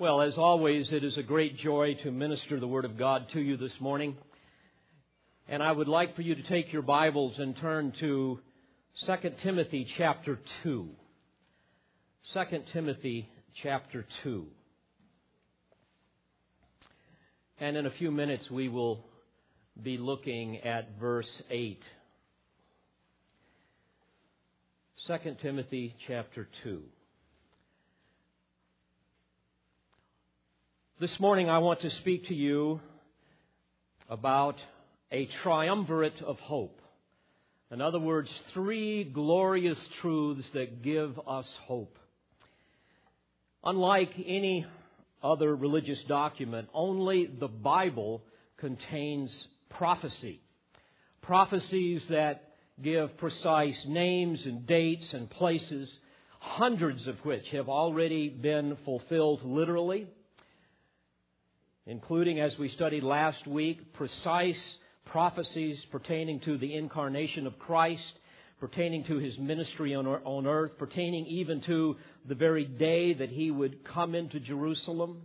Well, as always, it is a great joy to minister the Word of God to you this morning. And I would like for you to take your Bibles and turn to 2 Timothy chapter 2. 2 Timothy chapter 2. And in a few minutes, we will be looking at verse 8. 2 Timothy chapter 2. This morning I want to speak to you about a triumvirate of hope. In other words, three glorious truths that give us hope. Unlike any other religious document, only the Bible contains prophecy. Prophecies that give precise names and dates and places, hundreds of which have already been fulfilled literally including, as we studied last week, precise prophecies pertaining to the incarnation of Christ, pertaining to his ministry on earth, pertaining even to the very day that he would come into Jerusalem,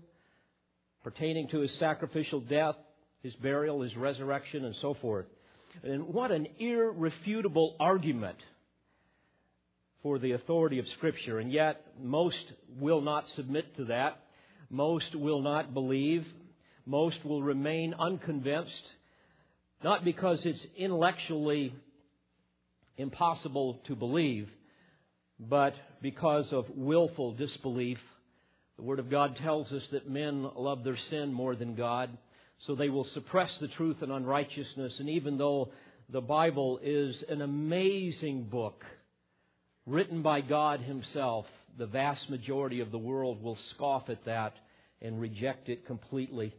pertaining to his sacrificial death, his burial, his resurrection, and so forth. And what an irrefutable argument for the authority of Scripture. And yet, most will not submit to that. Most will not believe most will remain unconvinced, not because it's intellectually impossible to believe, but because of willful disbelief. The Word of God tells us that men love their sin more than God, so they will suppress the truth and unrighteousness. And even though the Bible is an amazing book written by God Himself, the vast majority of the world will scoff at that and reject it completely.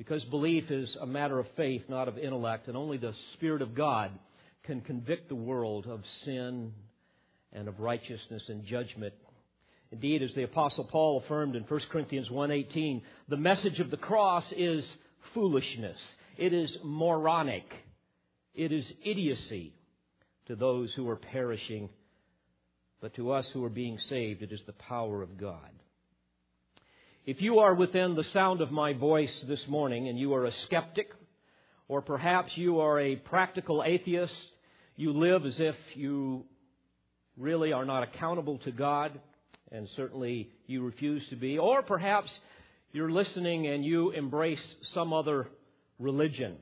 Because belief is a matter of faith, not of intellect, and only the Spirit of God can convict the world of sin and of righteousness and judgment. Indeed, as the apostle Paul affirmed in 1 Corinthians 1:18, the message of the cross is foolishness. It is moronic. It is idiocy to those who are perishing, but to us who are being saved, it is the power of God. If you are within the sound of my voice this morning and you are a skeptic, or perhaps you are a practical atheist, you live as if you really are not accountable to God, and certainly you refuse to be, or perhaps you're listening and you embrace some other religion.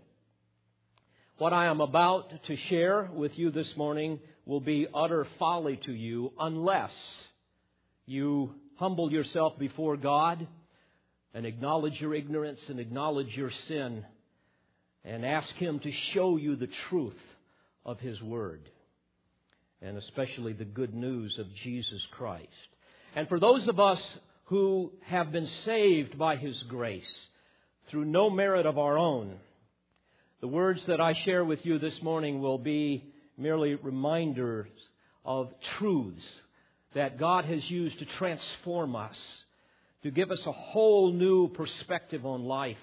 What I am about to share with you this morning will be utter folly to you unless you humble yourself before God and acknowledge your ignorance and acknowledge your sin and ask Him to show you the truth of His Word and especially the good news of Jesus Christ. And for those of us who have been saved by His grace through no merit of our own, the words that I share with you this morning will be merely reminders of truths that God has used to transform us, to give us a whole new perspective on life,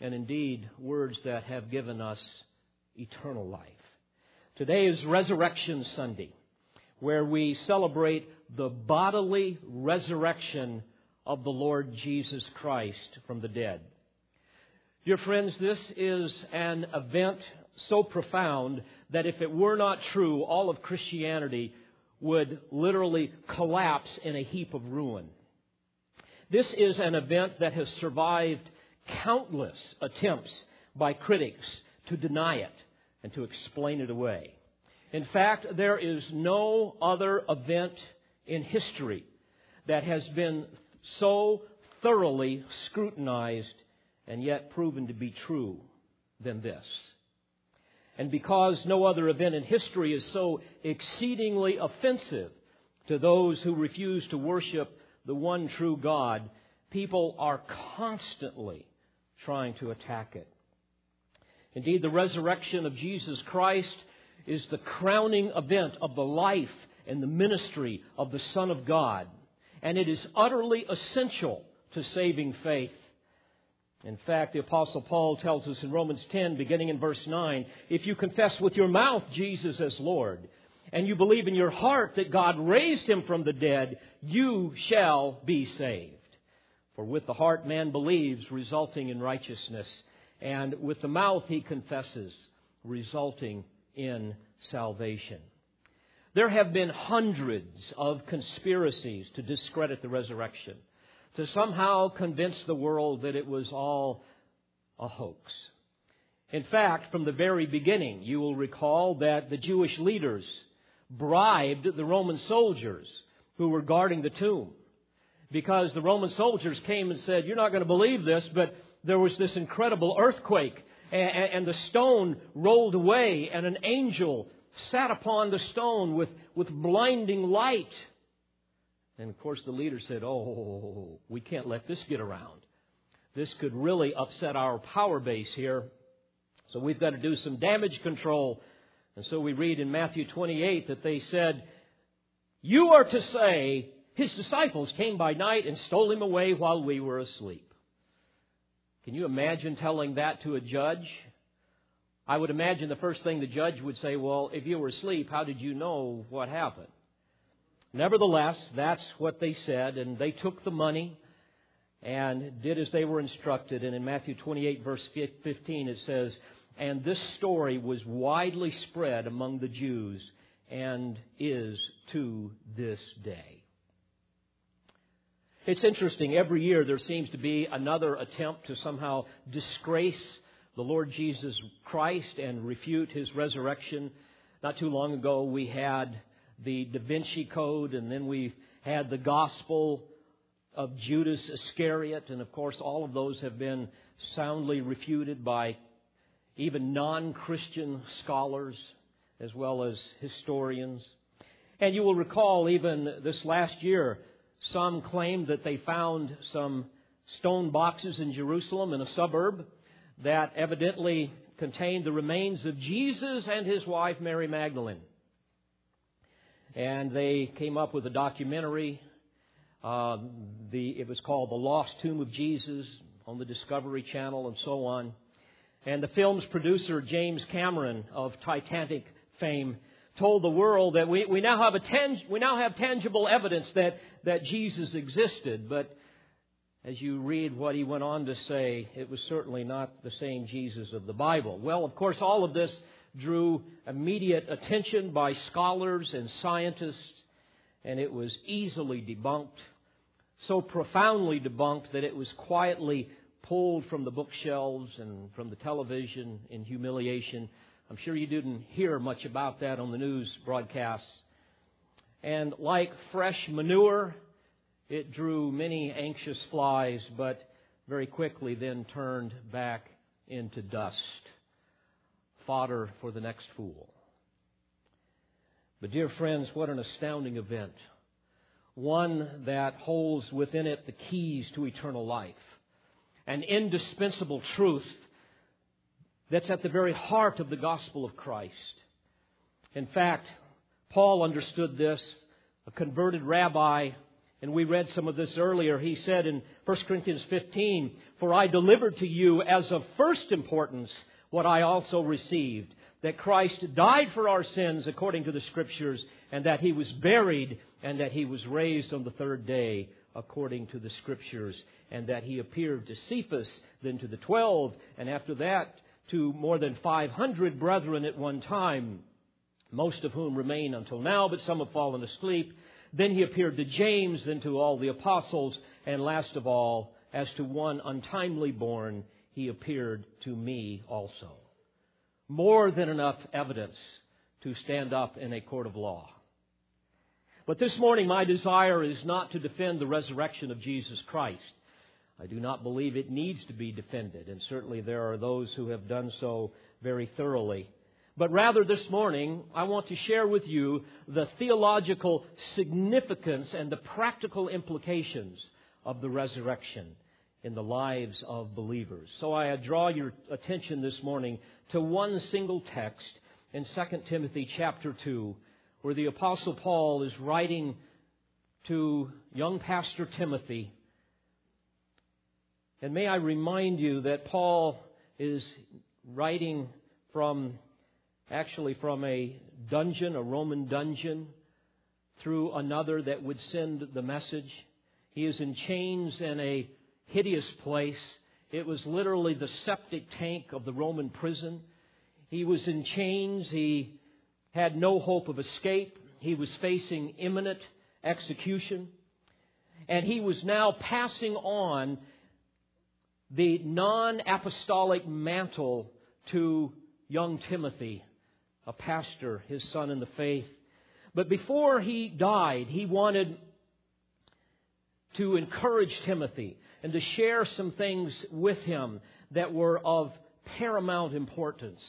and indeed, words that have given us eternal life. Today is Resurrection Sunday, where we celebrate the bodily resurrection of the Lord Jesus Christ from the dead. Dear friends, this is an event so profound that if it were not true, all of Christianity would literally collapse in a heap of ruin. This is an event that has survived countless attempts by critics to deny it and to explain it away. In fact, there is no other event in history that has been so thoroughly scrutinized and yet proven to be true than this. And because no other event in history is so exceedingly offensive to those who refuse to worship the one true God, people are constantly trying to attack it. Indeed, the resurrection of Jesus Christ is the crowning event of the life and the ministry of the Son of God. And it is utterly essential to saving faith. In fact, the Apostle Paul tells us in Romans 10, beginning in verse 9, if you confess with your mouth Jesus as Lord, and you believe in your heart that God raised him from the dead, you shall be saved. For with the heart man believes, resulting in righteousness, and with the mouth he confesses, resulting in salvation. There have been hundreds of conspiracies to discredit the resurrection, to somehow convince the world that it was all a hoax. In fact, from the very beginning, you will recall that the Jewish leaders bribed the Roman soldiers who were guarding the tomb. Because the Roman soldiers came and said, You're not going to believe this, but there was this incredible earthquake, and, the stone rolled away, and an angel sat upon the stone with, with blinding light. And of course, the leader said, Oh, we can't let this get around. This could really upset our power base here. So we've got to do some damage control. And so we read in Matthew 28 that they said, You are to say, His disciples came by night and stole him away while we were asleep. Can you imagine telling that to a judge? I would imagine the first thing the judge would say, Well, if you were asleep, how did you know what happened? Nevertheless, that's what they said, and they took the money and did as they were instructed. And in Matthew 28, verse 15, it says, And this story was widely spread among the Jews and is to this day. It's interesting. Every year there seems to be another attempt to somehow disgrace the Lord Jesus Christ and refute his resurrection. Not too long ago, we had the Da Vinci Code, and then we've had the Gospel of Judas Iscariot, and of course, all of those have been soundly refuted by even non Christian scholars as well as historians. And you will recall, even this last year, some claimed that they found some stone boxes in Jerusalem in a suburb that evidently contained the remains of Jesus and his wife Mary Magdalene. And they came up with a documentary. Uh, the, it was called The Lost Tomb of Jesus on the Discovery Channel and so on. And the film's producer, James Cameron of Titanic fame, told the world that we, we, now, have a tang, we now have tangible evidence that, that Jesus existed. But as you read what he went on to say, it was certainly not the same Jesus of the Bible. Well, of course, all of this drew immediate attention by scholars and scientists, and it was easily debunked, so profoundly debunked that it was quietly pulled from the bookshelves and from the television in humiliation I'm sure you didn't hear much about that on the news broadcasts. And like fresh manure, it drew many anxious flies, but very quickly then turned back into dust. Fodder for the next fool. But, dear friends, what an astounding event. One that holds within it the keys to eternal life. An indispensable truth that's at the very heart of the gospel of Christ. In fact, Paul understood this, a converted rabbi, and we read some of this earlier. He said in 1 Corinthians 15, For I delivered to you as of first importance what I also received, that Christ died for our sins according to the Scriptures, and that he was buried, and that he was raised on the third day according to the Scriptures, and that he appeared to Cephas, then to the twelve, and after that to more than 500 brethren at one time, most of whom remain until now, but some have fallen asleep. Then he appeared to James, then to all the apostles, and last of all, as to one untimely born, he appeared to me also. More than enough evidence to stand up in a court of law. But this morning, my desire is not to defend the resurrection of Jesus Christ. I do not believe it needs to be defended, and certainly there are those who have done so very thoroughly. But rather, this morning, I want to share with you the theological significance and the practical implications of the resurrection in the lives of believers. So I draw your attention this morning to one single text in 2 Timothy chapter 2, where the Apostle Paul is writing to young Pastor Timothy and may I remind you that Paul is writing from, actually from a dungeon, a Roman dungeon, through another that would send the message. He is in chains in a, hideous place. It was literally the septic tank of the Roman prison. He was in chains. He had no hope of escape. He was facing imminent execution. And he was now passing on the non apostolic mantle to young Timothy, a pastor, his son in the faith. But before he died, he wanted to encourage Timothy and to share some things with him that were of paramount importance.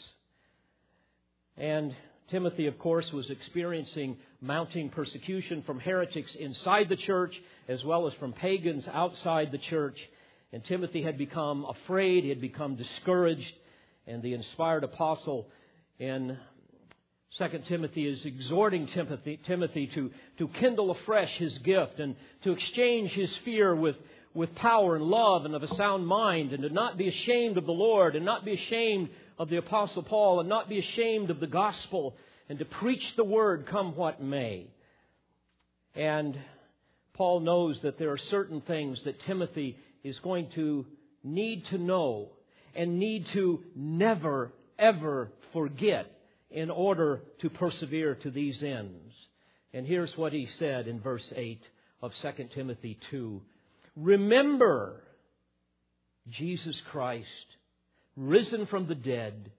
And Timothy, of course, was experiencing mounting persecution from heretics inside the church as well as from pagans outside the church. And Timothy had become afraid, he had become discouraged, and the inspired apostle in 2 Timothy is exhorting Timothy, Timothy to, to kindle afresh his gift and to exchange his fear with, with power and love and of a sound mind and to not be ashamed of the Lord and not be ashamed of the Apostle Paul and not be ashamed of the gospel and to preach the word come what may. And Paul knows that there are certain things that Timothy is going to need to know and need to never, ever forget in order to persevere to these ends. And here's what he said in verse 8 of 2 Timothy 2. Remember Jesus Christ, risen from the dead,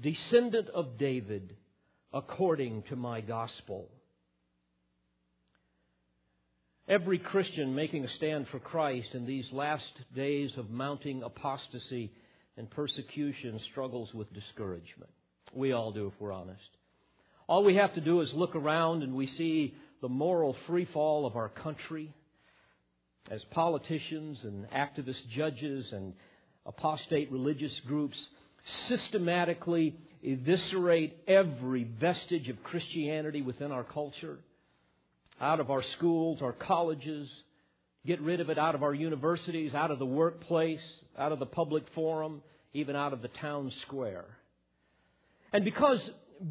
descendant of David, according to my gospel. Every Christian making a stand for Christ in these last days of mounting apostasy and persecution struggles with discouragement. We all do, if we're honest. All we have to do is look around and we see the moral freefall of our country as politicians and activist judges and apostate religious groups systematically eviscerate every vestige of Christianity within our culture, out of our schools, our colleges, get rid of it out of our universities, out of the workplace, out of the public forum, even out of the town square. And because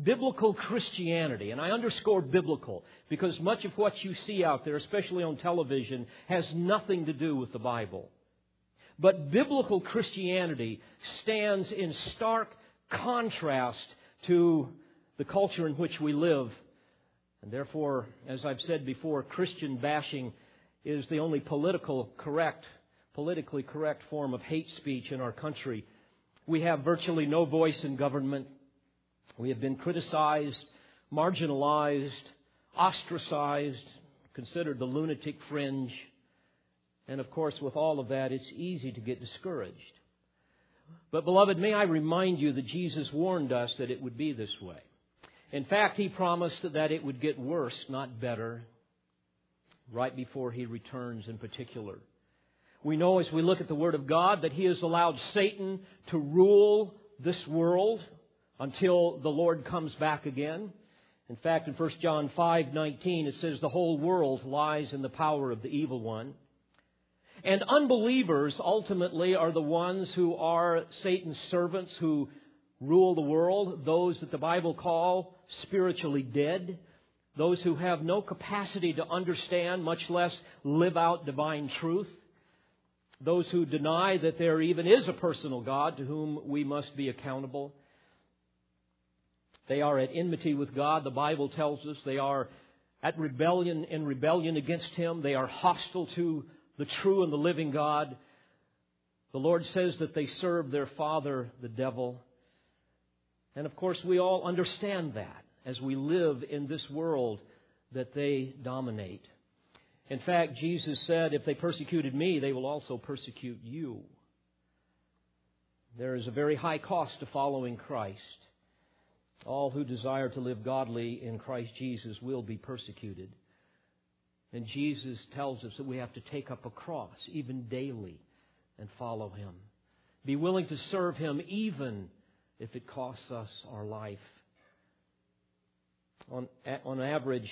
biblical Christianity, and I underscore biblical, because much of what you see out there, especially on television, has nothing to do with the Bible. But biblical Christianity stands in stark contrast to the culture in which we live. And therefore, as I've said before, Christian bashing is the only political correct, politically correct form of hate speech in our country. We have virtually no voice in government. We have been criticized, marginalized, ostracized, considered the lunatic fringe. And of course, with all of that, it's easy to get discouraged. But, beloved, may I remind you that Jesus warned us that it would be this way. In fact, he promised that it would get worse, not better, right before he returns in particular. We know as we look at the Word of God that he has allowed Satan to rule this world until the Lord comes back again. In fact, in 1 John 5:19 it says the whole world lies in the power of the evil one. And unbelievers ultimately are the ones who are Satan's servants who rule the world, those that the Bible call spiritually dead, those who have no capacity to understand, much less live out divine truth, those who deny that there even is a personal God to whom we must be accountable. They are at enmity with God. The Bible tells us they are at rebellion in rebellion against Him. They are hostile to the true and the living God. The Lord says that they serve their father, the devil. And of course, we all understand that as we live in this world that they dominate. In fact, Jesus said, if they persecuted me, they will also persecute you. There is a very high cost to following Christ. All who desire to live godly in Christ Jesus will be persecuted. And Jesus tells us that we have to take up a cross, even daily, and follow Him. Be willing to serve Him even if it costs us our life. On, on average,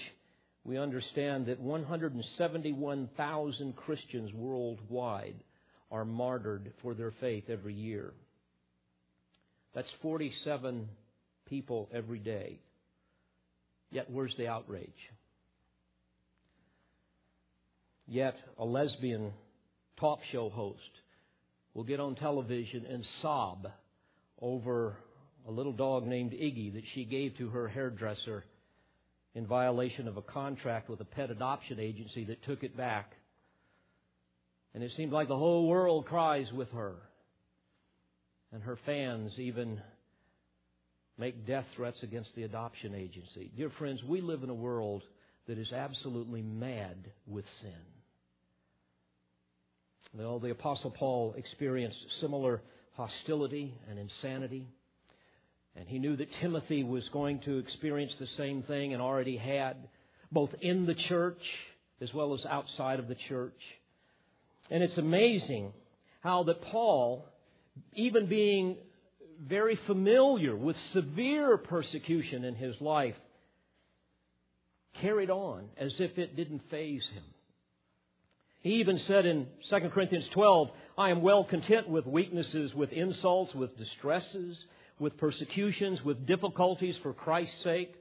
we understand that 171,000 Christians worldwide are martyred for their faith every year. That's 47 people every day. Yet, where's the outrage? Yet, a lesbian talk show host will get on television and sob over a little dog named Iggy that she gave to her hairdresser in violation of a contract with a pet adoption agency that took it back. And it seemed like the whole world cries with her. And her fans even make death threats against the adoption agency. Dear friends, we live in a world that is absolutely mad with sin. Well, the Apostle Paul experienced similar hostility and insanity. And he knew that Timothy was going to experience the same thing and already had, both in the church as well as outside of the church. And it's amazing how that Paul, even being very familiar with severe persecution in his life, carried on as if it didn't faze him. He even said in 2 Corinthians 12, I am well content with weaknesses, with insults, with distresses, with persecutions, with difficulties for Christ's sake.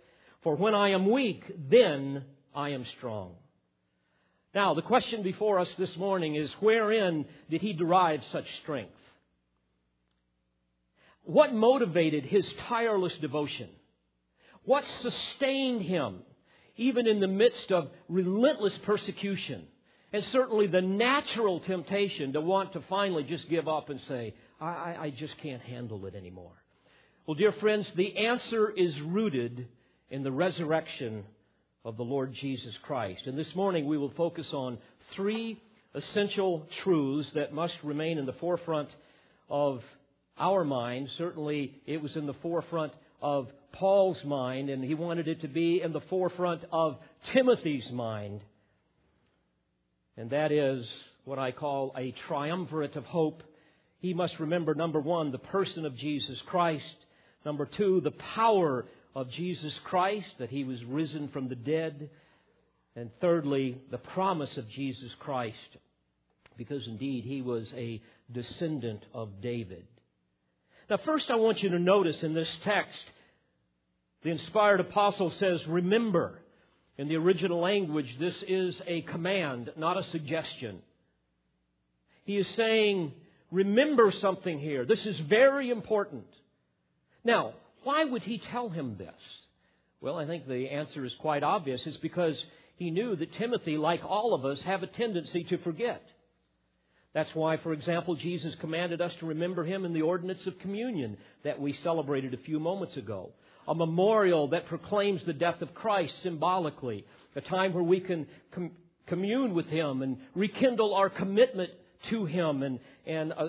For when I am weak, then I am strong. Now, the question before us this morning is wherein did he derive such strength? What motivated his tireless devotion? What sustained him, even in the midst of relentless persecution? And certainly the natural temptation to want to finally just give up and say, I, I just can't handle it anymore. Well, dear friends, the answer is rooted in the resurrection of the Lord Jesus Christ. And this morning we will focus on three essential truths that must remain in the forefront of our mind. Certainly, it was in the forefront of Paul's mind, and he wanted it to be in the forefront of Timothy's mind. And that is what I call a triumvirate of hope. He must remember, number one, the person of Jesus Christ. Number two, the power of Jesus Christ, that he was risen from the dead. And thirdly, the promise of Jesus Christ, because indeed he was a descendant of David. Now, first, I want you to notice in this text, the inspired apostle says, Remember. In the original language, this is a command, not a suggestion. He is saying, Remember something here. This is very important. Now, why would he tell him this? Well, I think the answer is quite obvious. It's because he knew that Timothy, like all of us, have a tendency to forget. That's why, for example, Jesus commanded us to remember him in the ordinance of communion that we celebrated a few moments ago. A memorial that proclaims the death of Christ symbolically. A time where we can com- commune with him and rekindle our commitment to him and, and uh,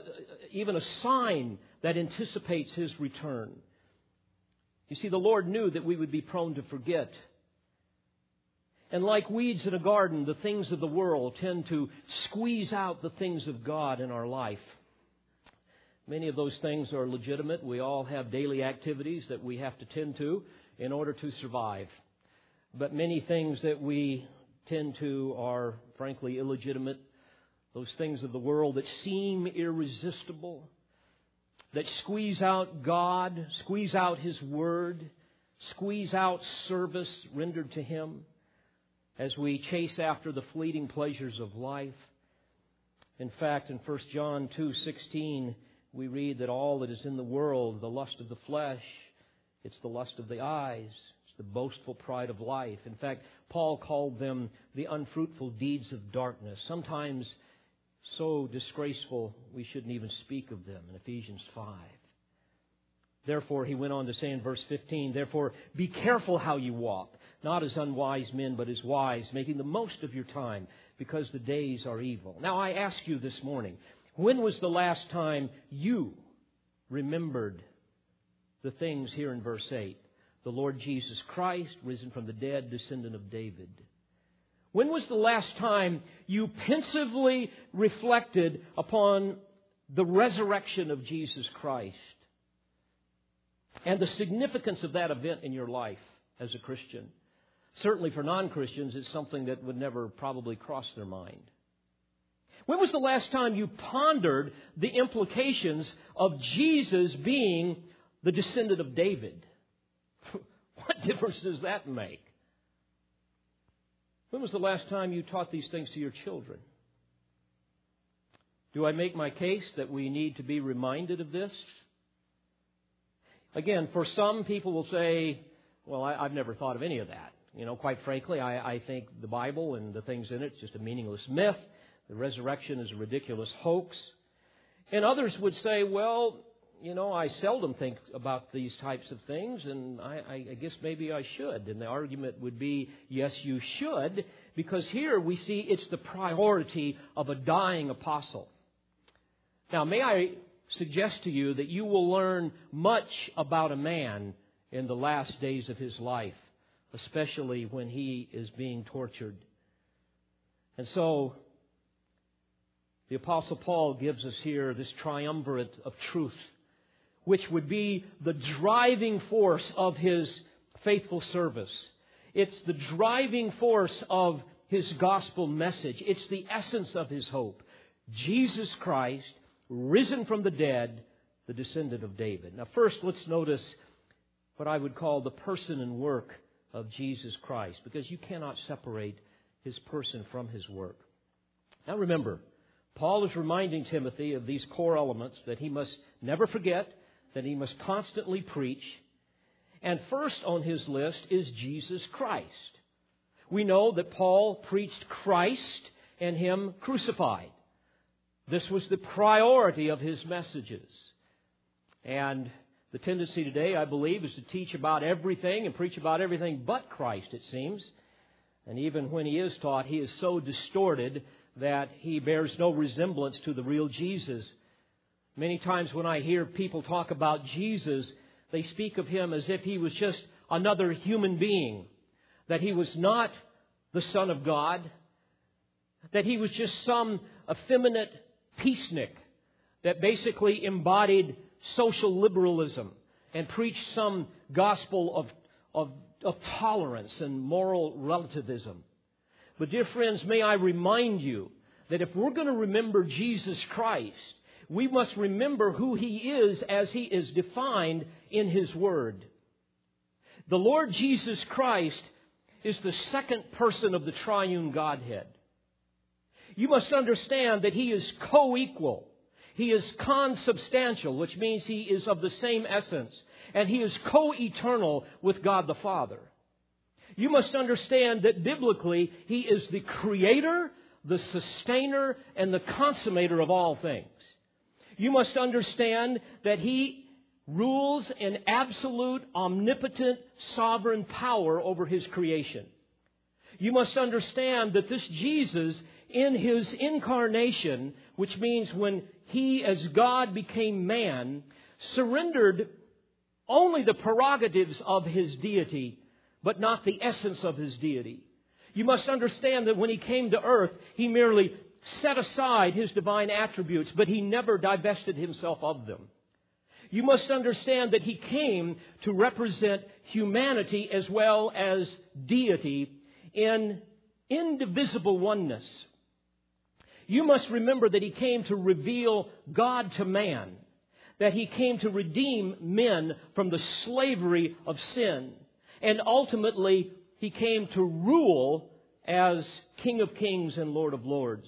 even a sign that anticipates his return. You see, the Lord knew that we would be prone to forget. And like weeds in a garden, the things of the world tend to squeeze out the things of God in our life. Many of those things are legitimate. We all have daily activities that we have to tend to in order to survive. But many things that we tend to are frankly illegitimate. Those things of the world that seem irresistible that squeeze out God, squeeze out His Word, squeeze out service rendered to Him as we chase after the fleeting pleasures of life. In fact, in 1 John 2:16, we read that all that is in the world, the lust of the flesh, it's the lust of the eyes, it's the boastful pride of life. In fact, Paul called them the unfruitful deeds of darkness. Sometimes so disgraceful we shouldn't even speak of them in Ephesians 5. Therefore, he went on to say in verse 15, Therefore, be careful how you walk, not as unwise men, but as wise, making the most of your time, because the days are evil. Now, I ask you this morning, when was the last time you remembered the things here in verse 8? The Lord Jesus Christ, risen from the dead, descendant of David. When was the last time you pensively reflected upon the resurrection of Jesus Christ and the significance of that event in your life as a Christian? Certainly for non Christians, it's something that would never probably cross their mind. When was the last time you pondered the implications of Jesus being the descendant of David? what difference does that make? When was the last time you taught these things to your children? Do I make my case that we need to be reminded of this? Again, for some people will say, well, I, have never thought of any of that. You know, quite frankly, I, I think the Bible and the things in it is just a meaningless myth. The resurrection is a ridiculous hoax. And others would say, well, you know, I seldom think about these types of things, and I, I, guess maybe I should. And the argument would be, yes, you should, because here we see it's the priority of a dying apostle. Now, may I suggest to you that you will learn much about a man in the last days of his life, especially when he is being tortured. And so, the Apostle Paul gives us here this triumvirate of truth, which would be the driving force of his faithful service. It's the driving force of his gospel message. It's the essence of his hope. Jesus Christ, risen from the dead, the descendant of David. Now, first, let's notice what I would call the person and work of Jesus Christ, because you cannot separate his person from his work. Now, remember, Paul is reminding Timothy of these core elements that he must never forget, that he must constantly preach. And first on his list is Jesus Christ. We know that Paul preached Christ and Him crucified. This was the priority of his messages. And the tendency today, I believe, is to teach about everything and preach about everything but Christ, it seems. And even when he is taught, he is so distorted that he bears no resemblance to the real Jesus. Many times when I hear people talk about Jesus, they speak of him as if he was just another human being, that he was not the Son of God, that he was just some effeminate peacenik that basically embodied social liberalism and preached some gospel of, of, of tolerance and moral relativism. But, dear friends, may I remind you that if we're going to remember Jesus Christ, we must remember who He is as He is defined in His Word. The Lord Jesus Christ is the second person of the triune Godhead. You must understand that He is co equal. He is consubstantial, which means He is of the same essence. And He is co eternal with God the Father. You must understand that biblically, He is the creator, the sustainer, and the consummator of all things. You must understand that He rules in absolute, omnipotent, sovereign power over His creation. You must understand that this Jesus, in His incarnation, which means when He as God became man, surrendered only the prerogatives of His deity but not the essence of his deity. You must understand that when he came to earth, he merely set aside his divine attributes, but he never divested himself of them. You must understand that he came to represent humanity as well as deity in indivisible oneness. You must remember that he came to reveal God to man, that he came to redeem men from the slavery of sin and ultimately, he came to rule as King of Kings and Lord of Lords.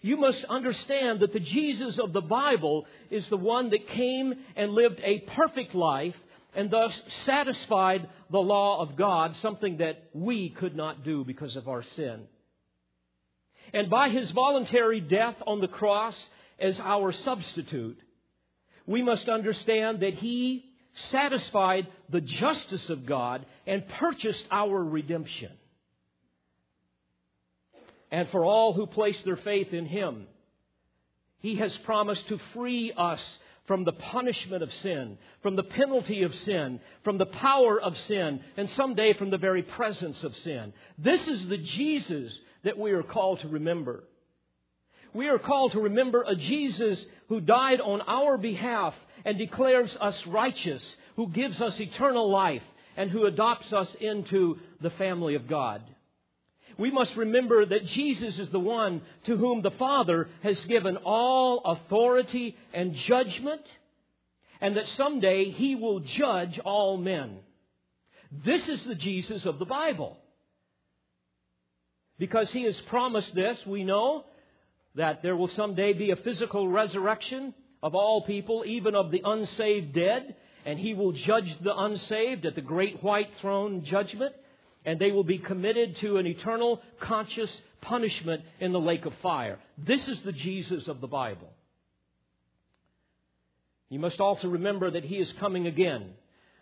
You must understand that the Jesus of the Bible is the one that came and lived a perfect life and thus satisfied the law of God, something that we could not do because of our sin. And by his voluntary death on the cross as our substitute, we must understand that he satisfied the justice of God, and purchased our redemption. And for all who place their faith in Him, He has promised to free us from the punishment of sin, from the penalty of sin, from the power of sin, and someday from the very presence of sin. This is the Jesus that we are called to remember. We are called to remember a Jesus who died on our behalf and declares us righteous, who gives us eternal life, and who adopts us into the family of God. We must remember that Jesus is the one to whom the Father has given all authority and judgment, and that someday He will judge all men. This is the Jesus of the Bible. Because He has promised this, we know, that there will someday be a physical resurrection of all people, even of the unsaved dead, and he will judge the unsaved at the great white throne judgment, and they will be committed to an eternal conscious punishment in the lake of fire. This is the Jesus of the Bible. You must also remember that he is coming again.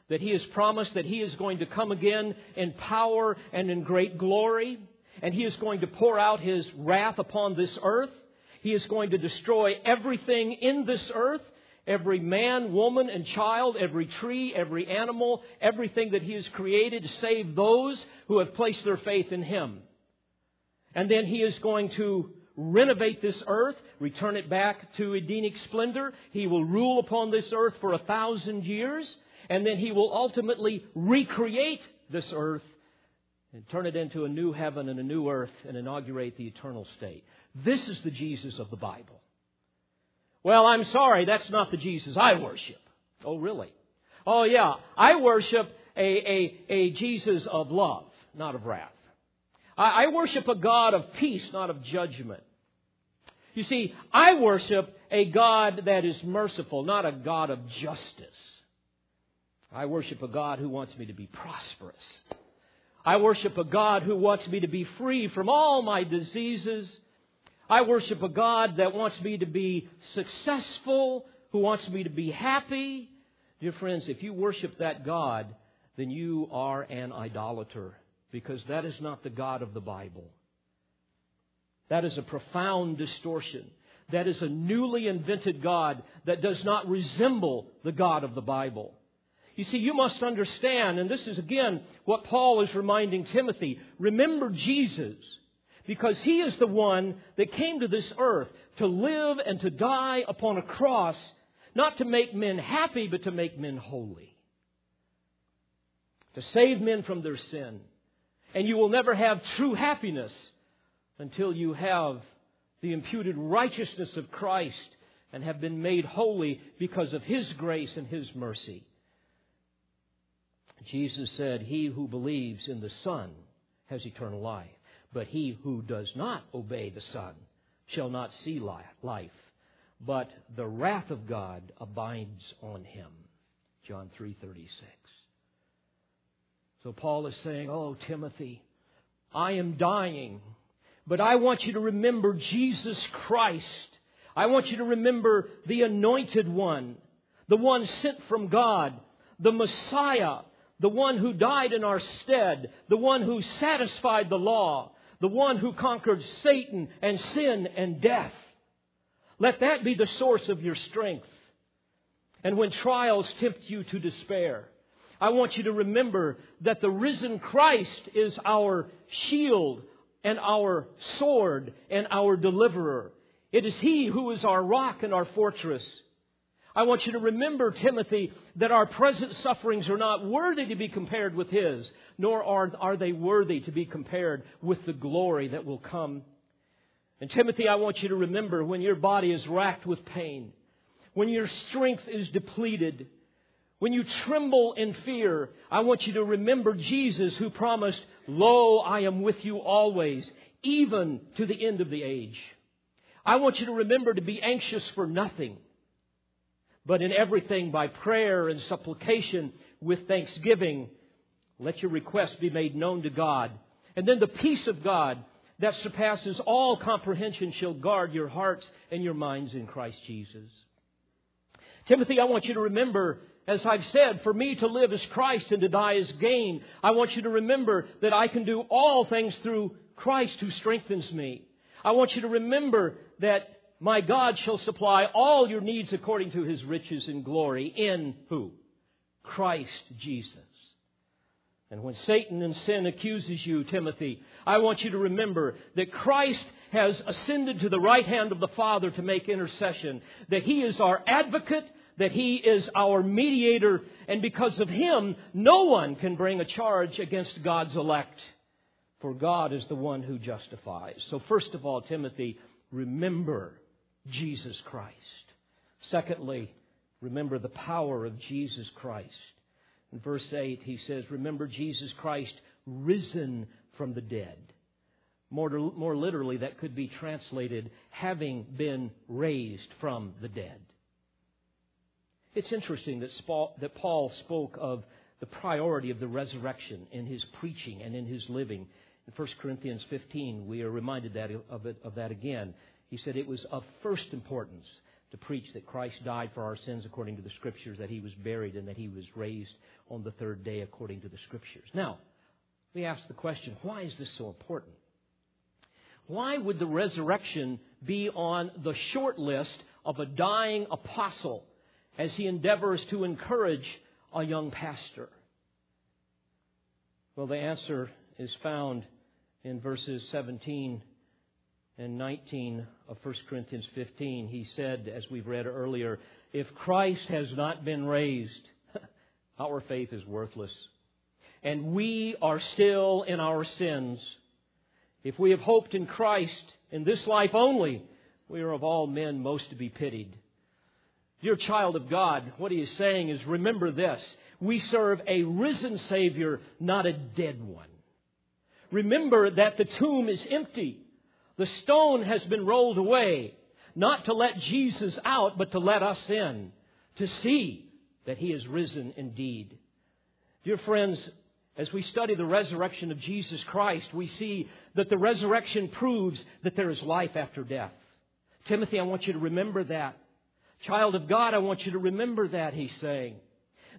That he has promised that he is going to come again in power and in great glory. And he is going to pour out his wrath upon this earth. He is going to destroy everything in this earth every man, woman, and child, every tree, every animal, everything that He has created to save those who have placed their faith in Him. And then He is going to renovate this earth, return it back to Edenic splendor. He will rule upon this earth for a thousand years, and then He will ultimately recreate this earth and turn it into a new heaven and a new earth and inaugurate the eternal state. This is the Jesus of the Bible. Well, I'm sorry, that's not the Jesus I worship. Oh, really? Oh, yeah. I worship a, a, a Jesus of love, not of wrath. I, I worship a God of peace, not of judgment. You see, I worship a God that is merciful, not a God of justice. I worship a God who wants me to be prosperous. I worship a God who wants me to be free from all my diseases I worship a God that wants me to be successful, who wants me to be happy. Dear friends, if you worship that God, then you are an idolater because that is not the God of the Bible. That is a profound distortion. That is a newly invented God that does not resemble the God of the Bible. You see, you must understand, and this is again what Paul is reminding Timothy remember Jesus because he is the one that came to this earth to live and to die upon a cross, not to make men happy, but to make men holy. To save men from their sin. And you will never have true happiness until you have the imputed righteousness of Christ and have been made holy because of His grace and His mercy. Jesus said, He who believes in the Son has eternal life. But he who does not obey the Son shall not see life, but the wrath of God abides on him. John 3:36. So Paul is saying, "Oh Timothy, I am dying, but I want you to remember Jesus Christ. I want you to remember the anointed one, the one sent from God, the Messiah, the one who died in our stead, the one who satisfied the law, the one who conquered Satan and sin and death. Let that be the source of your strength. And when trials tempt you to despair, I want you to remember that the risen Christ is our shield and our sword and our deliverer. It is He who is our rock and our fortress. I want you to remember, Timothy, that our present sufferings are not worthy to be compared with His, nor are, are they worthy to be compared with the glory that will come. And Timothy, I want you to remember when your body is racked with pain, when your strength is depleted, when you tremble in fear, I want you to remember Jesus who promised, Lo, I am with you always, even to the end of the age. I want you to remember to be anxious for nothing but in everything by prayer and supplication with thanksgiving, let your requests be made known to God. And then the peace of God that surpasses all comprehension shall guard your hearts and your minds in Christ Jesus. Timothy, I want you to remember, as I've said, for me to live is Christ and to die is gain. I want you to remember that I can do all things through Christ who strengthens me. I want you to remember that my God shall supply all your needs according to his riches and glory in who? Christ Jesus. And when Satan and sin accuses you, Timothy, I want you to remember that Christ has ascended to the right hand of the Father to make intercession, that He is our advocate, that He is our mediator, and because of Him, no one can bring a charge against God's elect, for God is the one who justifies. So, first of all, Timothy, remember Jesus Christ. Secondly, remember the power of Jesus Christ. In verse 8, he says, Remember Jesus Christ risen from the dead. More, more literally, that could be translated having been raised from the dead. It's interesting that Paul spoke of the priority of the resurrection in his preaching and in his living. In 1 Corinthians 15, we are reminded that of, it, of that again. He said it was of first importance to preach that Christ died for our sins according to the Scriptures, that he was buried, and that he was raised on the third day according to the Scriptures. Now, we ask the question why is this so important? Why would the resurrection be on the short list of a dying apostle as he endeavors to encourage a young pastor? Well, the answer is found in verses 17 and 19 uh, of 1 Corinthians 15. He said, as we've read earlier, if Christ has not been raised, our faith is worthless. And we are still in our sins. If we have hoped in Christ in this life only, we are of all men most to be pitied. Dear child of God, what he is saying is remember this. We serve a risen Savior, not a dead one. Remember that the tomb is empty. The stone has been rolled away, not to let Jesus out, but to let us in, to see that he is risen indeed. Dear friends, as we study the resurrection of Jesus Christ, we see that the resurrection proves that there is life after death. Timothy, I want you to remember that. Child of God, I want you to remember that, he's saying.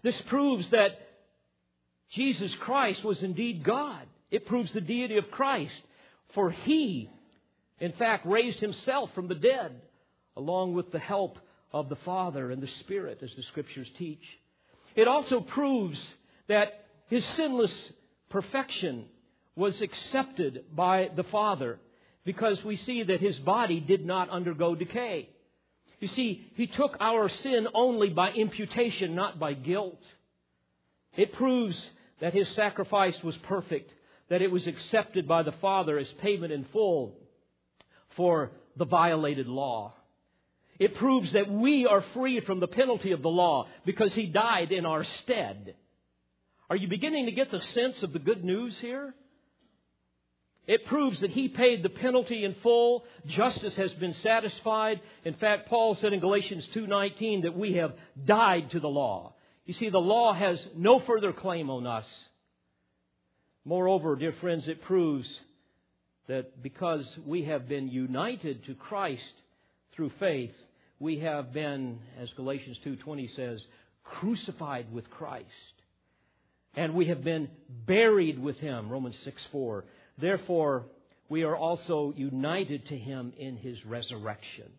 This proves that Jesus Christ was indeed God. It proves the deity of Christ. For he, in fact, raised himself from the dead, along with the help of the Father and the Spirit, as the Scriptures teach. It also proves that his sinless perfection was accepted by the Father because we see that his body did not undergo decay. You see, he took our sin only by imputation, not by guilt. It proves that his sacrifice was perfect, that it was accepted by the Father as payment in full for the violated law. It proves that we are free from the penalty of the law because he died in our stead. Are you beginning to get the sense of the good news here? It proves that he paid the penalty in full. Justice has been satisfied. In fact, Paul said in Galatians 2:19 that we have died to the law. You see, the law has no further claim on us. Moreover, dear friends, it proves that because we have been united to Christ through faith, we have been, as Galatians 2:20 says, crucified with Christ and we have been buried with him, Romans 6 4. Therefore, we are also united to him in his resurrection.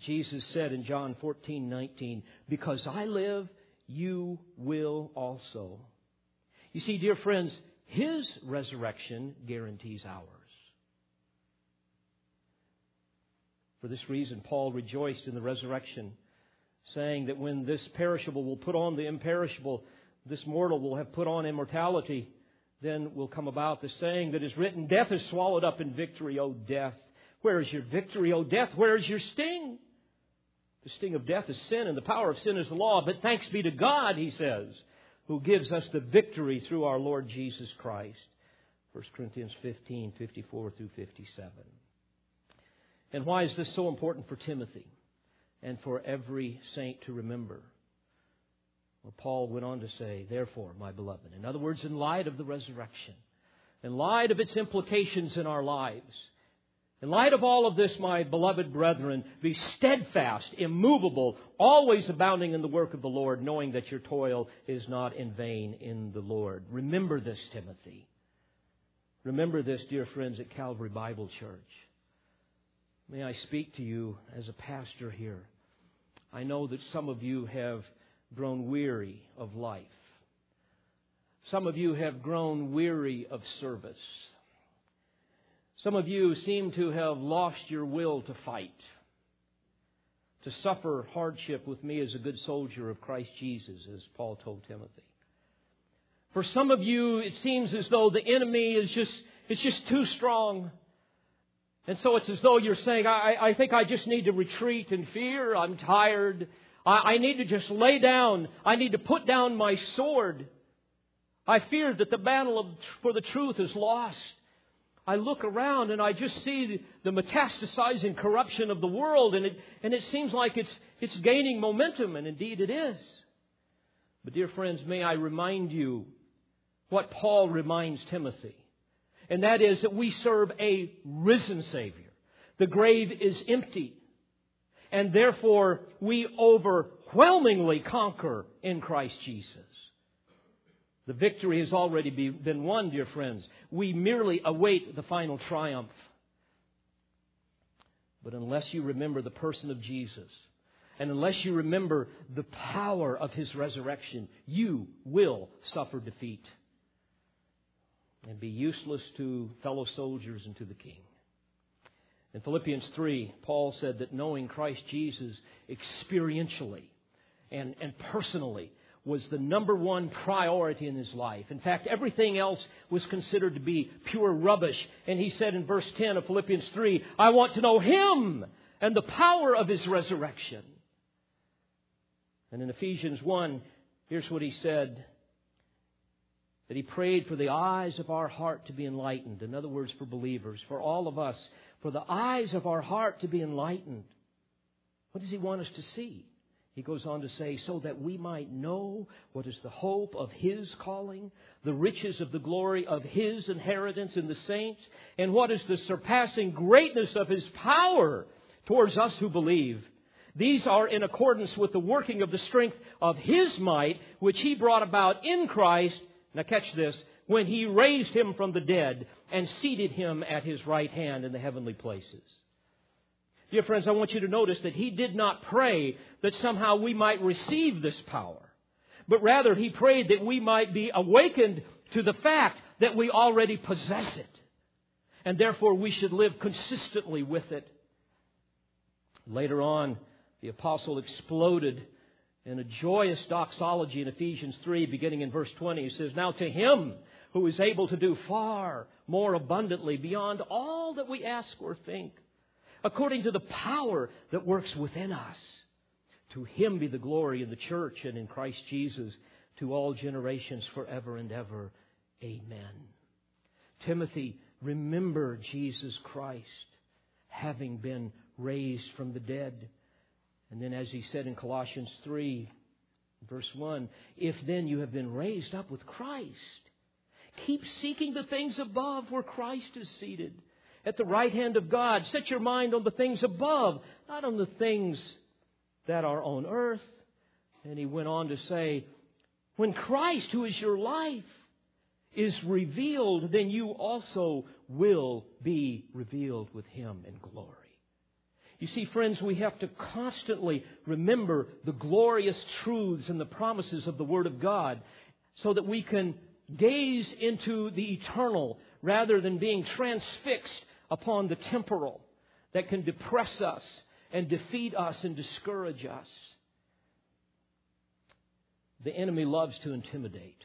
Jesus said in John 14:19, Because I live, you will also. You see, dear friends, his resurrection guarantees ours. For this reason, Paul rejoiced in the resurrection, saying that when this perishable will put on the imperishable, this mortal will have put on immortality, then will come about the saying that is written, Death is swallowed up in victory, O death. Where is your victory, O death? Where is your sting? The sting of death is sin, and the power of sin is the law. But thanks be to God, he says, who gives us the victory through our Lord Jesus Christ. 1 Corinthians 15, 54 through 57. And why is this so important for Timothy and for every saint to remember? Well, Paul went on to say, therefore, my beloved. In other words, in light of the resurrection, in light of its implications in our lives, in light of all of this, my beloved brethren, be steadfast, immovable, always abounding in the work of the Lord, knowing that your toil is not in vain in the Lord. Remember this, Timothy. Remember this, dear friends at Calvary Bible Church. May I speak to you as a pastor here. I know that some of you have grown weary of life. Some of you have grown weary of service. Some of you seem to have lost your will to fight, to suffer hardship with me as a good soldier of Christ Jesus, as Paul told Timothy. For some of you, it seems as though the enemy is just, it's just too strong. And so it's as though you're saying, I, I think I just need to retreat in fear. I'm tired. I, I need to just lay down. I need to put down my sword. I fear that the battle of, for the truth is lost. I look around and I just see the metastasizing corruption of the world, and it, and it seems like it's, it's gaining momentum, and indeed it is. But, dear friends, may I remind you what Paul reminds Timothy, and that is that we serve a risen Savior. The grave is empty, and therefore we overwhelmingly conquer in Christ Jesus. The victory has already been won, dear friends. We merely await the final triumph. But unless you remember the person of Jesus, and unless you remember the power of his resurrection, you will suffer defeat and be useless to fellow soldiers and to the king. In Philippians 3, Paul said that knowing Christ Jesus experientially and, and personally was the number one priority in his life. In fact, everything else was considered to be pure rubbish. And he said in verse 10 of Philippians 3, I want to know him and the power of his resurrection. And in Ephesians 1, here's what he said that he prayed for the eyes of our heart to be enlightened. In other words, for believers, for all of us, for the eyes of our heart to be enlightened. What does he want us to see? He goes on to say, so that we might know what is the hope of His calling, the riches of the glory of His inheritance in the saints, and what is the surpassing greatness of His power towards us who believe. These are in accordance with the working of the strength of His might, which He brought about in Christ. Now catch this, when He raised Him from the dead and seated Him at His right hand in the heavenly places. Dear friends, I want you to notice that he did not pray that somehow we might receive this power, but rather he prayed that we might be awakened to the fact that we already possess it. And therefore we should live consistently with it. Later on, the apostle exploded in a joyous doxology in Ephesians 3, beginning in verse 20. He says, Now to him who is able to do far more abundantly beyond all that we ask or think according to the power that works within us. To him be the glory in the church and in Christ Jesus to all generations forever and ever. Amen. Timothy, remember Jesus Christ having been raised from the dead. And then, as he said in Colossians 3, verse 1, if then you have been raised up with Christ, keep seeking the things above where Christ is seated at the right hand of God. Set your mind on the things above, not on the things that are on earth. And he went on to say, when Christ, who is your life, is revealed, then you also will be revealed with him in glory. You see, friends, we have to constantly remember the glorious truths and the promises of the Word of God so that we can gaze into the eternal rather than being transfixed upon the temporal that can depress us and defeat us and discourage us. The enemy loves to intimidate.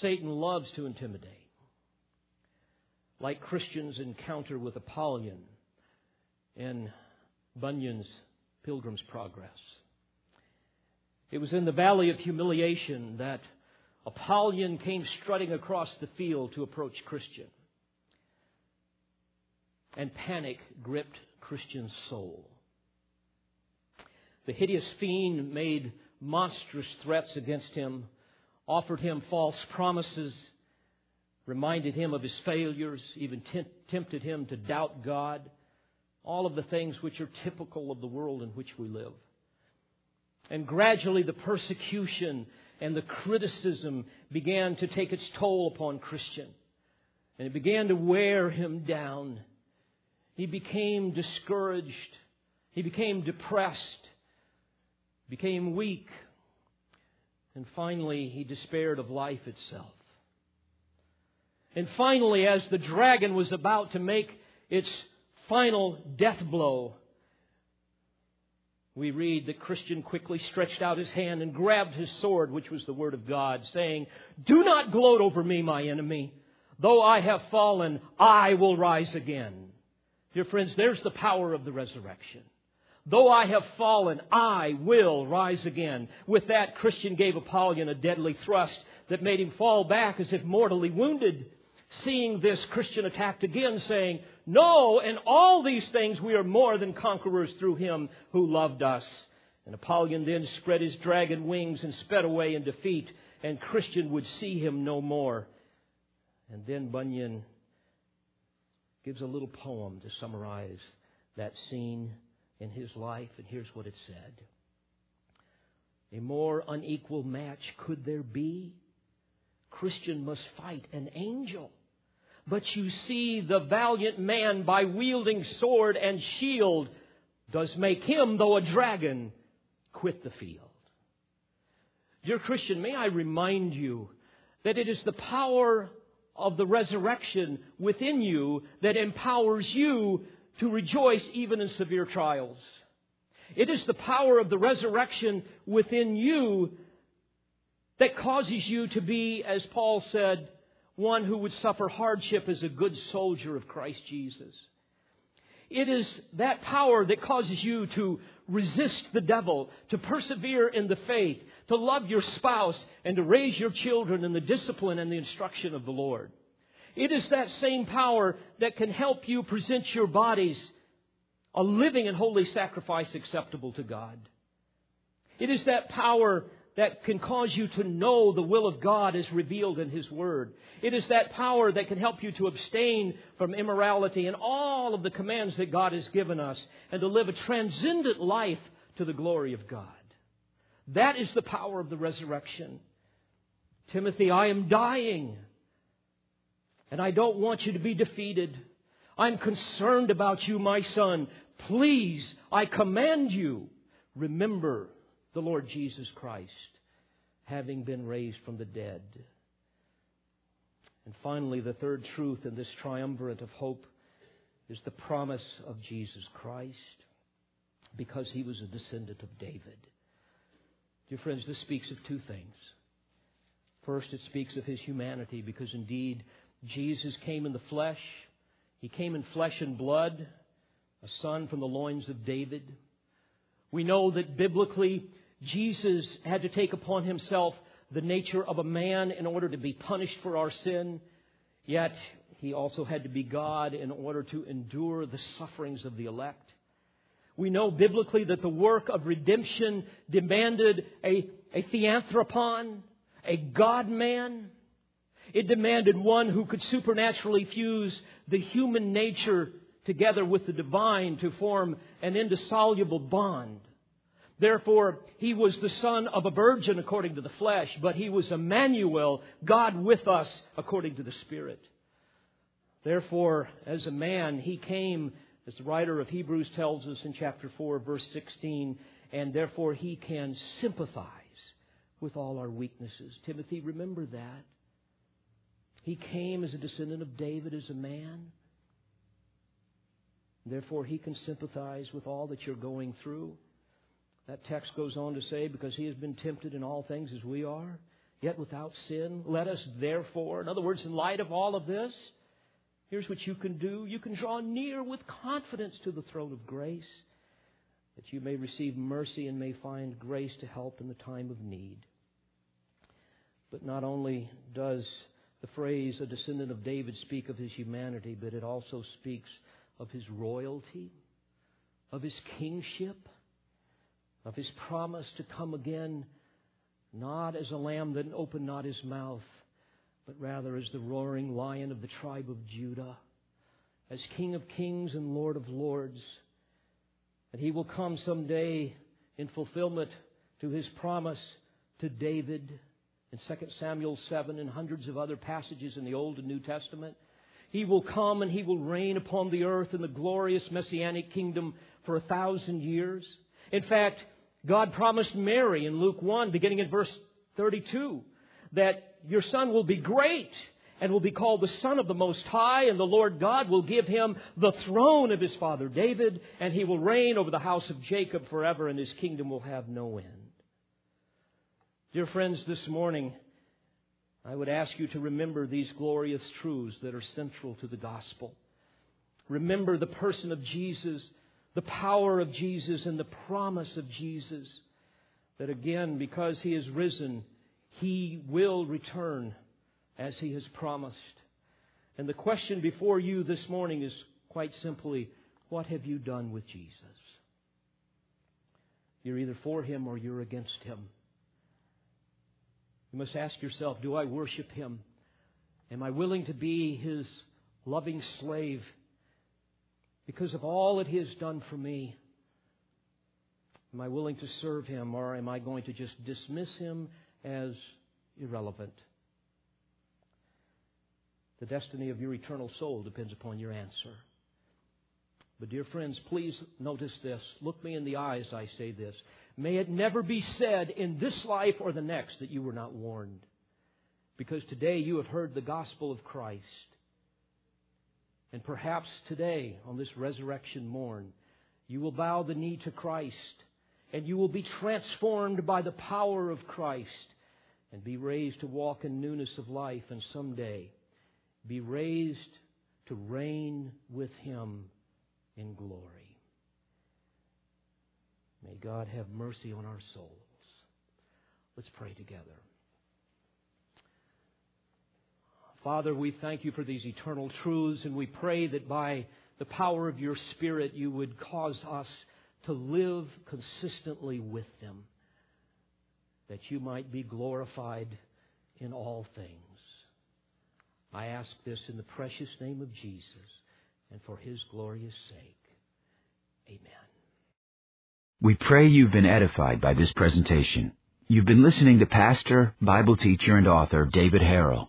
Satan loves to intimidate. Like Christians' encounter with Apollyon in Bunyan's Pilgrim's Progress. It was in the Valley of Humiliation that Apollyon came strutting across the field to approach Christian and panic gripped Christian's soul. The hideous fiend made monstrous threats against him, offered him false promises, reminded him of his failures, even tempted him to doubt God. All of the things which are typical of the world in which we live. And gradually the persecution and the criticism began to take its toll upon Christian. And it began to wear him down. He became discouraged. He became depressed, became weak, and finally he despaired of life itself. And finally, as the dragon was about to make its final death blow, we read that Christian quickly stretched out his hand and grabbed his sword, which was the word of God, saying, Do not gloat over me, my enemy. Though I have fallen, I will rise again. Dear friends, there's the power of the resurrection. Though I have fallen, I will rise again. With that, Christian gave Apollyon a deadly thrust that made him fall back as if mortally wounded. seeing this, Christian attacked again, saying, No, in all these things we are more than conquerors through him who loved us. And Apollyon then spread his dragon wings and sped away in defeat, and Christian would see him no more. And then Bunyan gives a little poem to summarize that scene in his life, and here's what it said A more unequal match could there be? Christian must fight an angel. But you see, the valiant man, by wielding sword and shield, does make him, though a dragon, quit the field. Dear Christian, may I remind you that it is the power of the resurrection within you that empowers you to rejoice even in severe trials. It is the power of the resurrection within you that causes you to be, as Paul said, one who would suffer hardship as a good soldier of Christ Jesus. It is that power that causes you to resist the devil, to persevere in the faith, to love your spouse, and to raise your children in the discipline and the instruction of the Lord. It is that same power that can help you present your bodies a living and holy sacrifice acceptable to God. It is that power that can cause you to know the will of God as revealed in His Word. It is that power that can help you to abstain from immorality and all of the commands that God has given us and to live a transcendent life to the glory of God. That is the power of the resurrection. Timothy, I am dying. And I don't want you to be defeated. I'm concerned about you, my son. Please, I command you, remember the Lord Jesus Christ, having been raised from the dead. And finally, the third truth in this triumvirate of hope is the promise of Jesus Christ because he was a descendant of David. Dear friends, this speaks of two things. First, it speaks of his humanity because indeed Jesus came in the flesh. He came in flesh and blood, a son from the loins of David. We know that biblically, Jesus had to take upon himself the nature of a man in order to be punished for our sin, yet he also had to be God in order to endure the sufferings of the elect. We know biblically that the work of redemption demanded a, a theanthropon, a God man. It demanded one who could supernaturally fuse the human nature together with the divine to form an indissoluble bond. Therefore, he was the son of a virgin according to the flesh, but he was Emmanuel, God with us according to the Spirit. Therefore, as a man, he came, as the writer of Hebrews tells us in chapter 4, verse 16, and therefore he can sympathize with all our weaknesses. Timothy, remember that. He came as a descendant of David as a man. Therefore, he can sympathize with all that you're going through. That text goes on to say, because he has been tempted in all things as we are, yet without sin. Let us therefore, in other words, in light of all of this, here's what you can do. You can draw near with confidence to the throne of grace, that you may receive mercy and may find grace to help in the time of need. But not only does the phrase a descendant of David speak of his humanity, but it also speaks of his royalty, of his kingship, of his promise to come again, not as a lamb that opened not his mouth, but rather as the roaring lion of the tribe of Judah, as King of kings and Lord of lords. And he will come someday in fulfillment to his promise to David in 2 Samuel 7 and hundreds of other passages in the Old and New Testament. He will come and he will reign upon the earth in the glorious messianic kingdom for a thousand years. In fact, God promised Mary in Luke 1, beginning in verse 32, that your son will be great and will be called the Son of the Most High, and the Lord God will give him the throne of his father David, and he will reign over the house of Jacob forever, and his kingdom will have no end. Dear friends, this morning, I would ask you to remember these glorious truths that are central to the gospel. Remember the person of Jesus, the power of Jesus, and the promise of Jesus. That again, because he is risen, he will return as he has promised. And the question before you this morning is quite simply, what have you done with Jesus? You're either for him or you're against him. You must ask yourself, do I worship him? Am I willing to be his loving slave because of all that he has done for me? Am I willing to serve him or am I going to just dismiss him as irrelevant? The destiny of your eternal soul depends upon your answer. But, dear friends, please notice this. Look me in the eyes, I say this. May it never be said in this life or the next that you were not warned. Because today you have heard the gospel of Christ. And perhaps today, on this resurrection morn, you will bow the knee to Christ and you will be transformed by the power of Christ and be raised to walk in newness of life and someday be raised to reign with Him in glory. May God have mercy on our souls. Let's pray together. Father, we thank you for these eternal truths, and we pray that by the power of your Spirit you would cause us to live consistently with them, that you might be glorified in all things. I ask this in the precious name of Jesus and for his glorious sake. Amen. We pray you've been edified by this presentation. You've been listening to pastor, Bible teacher, and author David Harrell.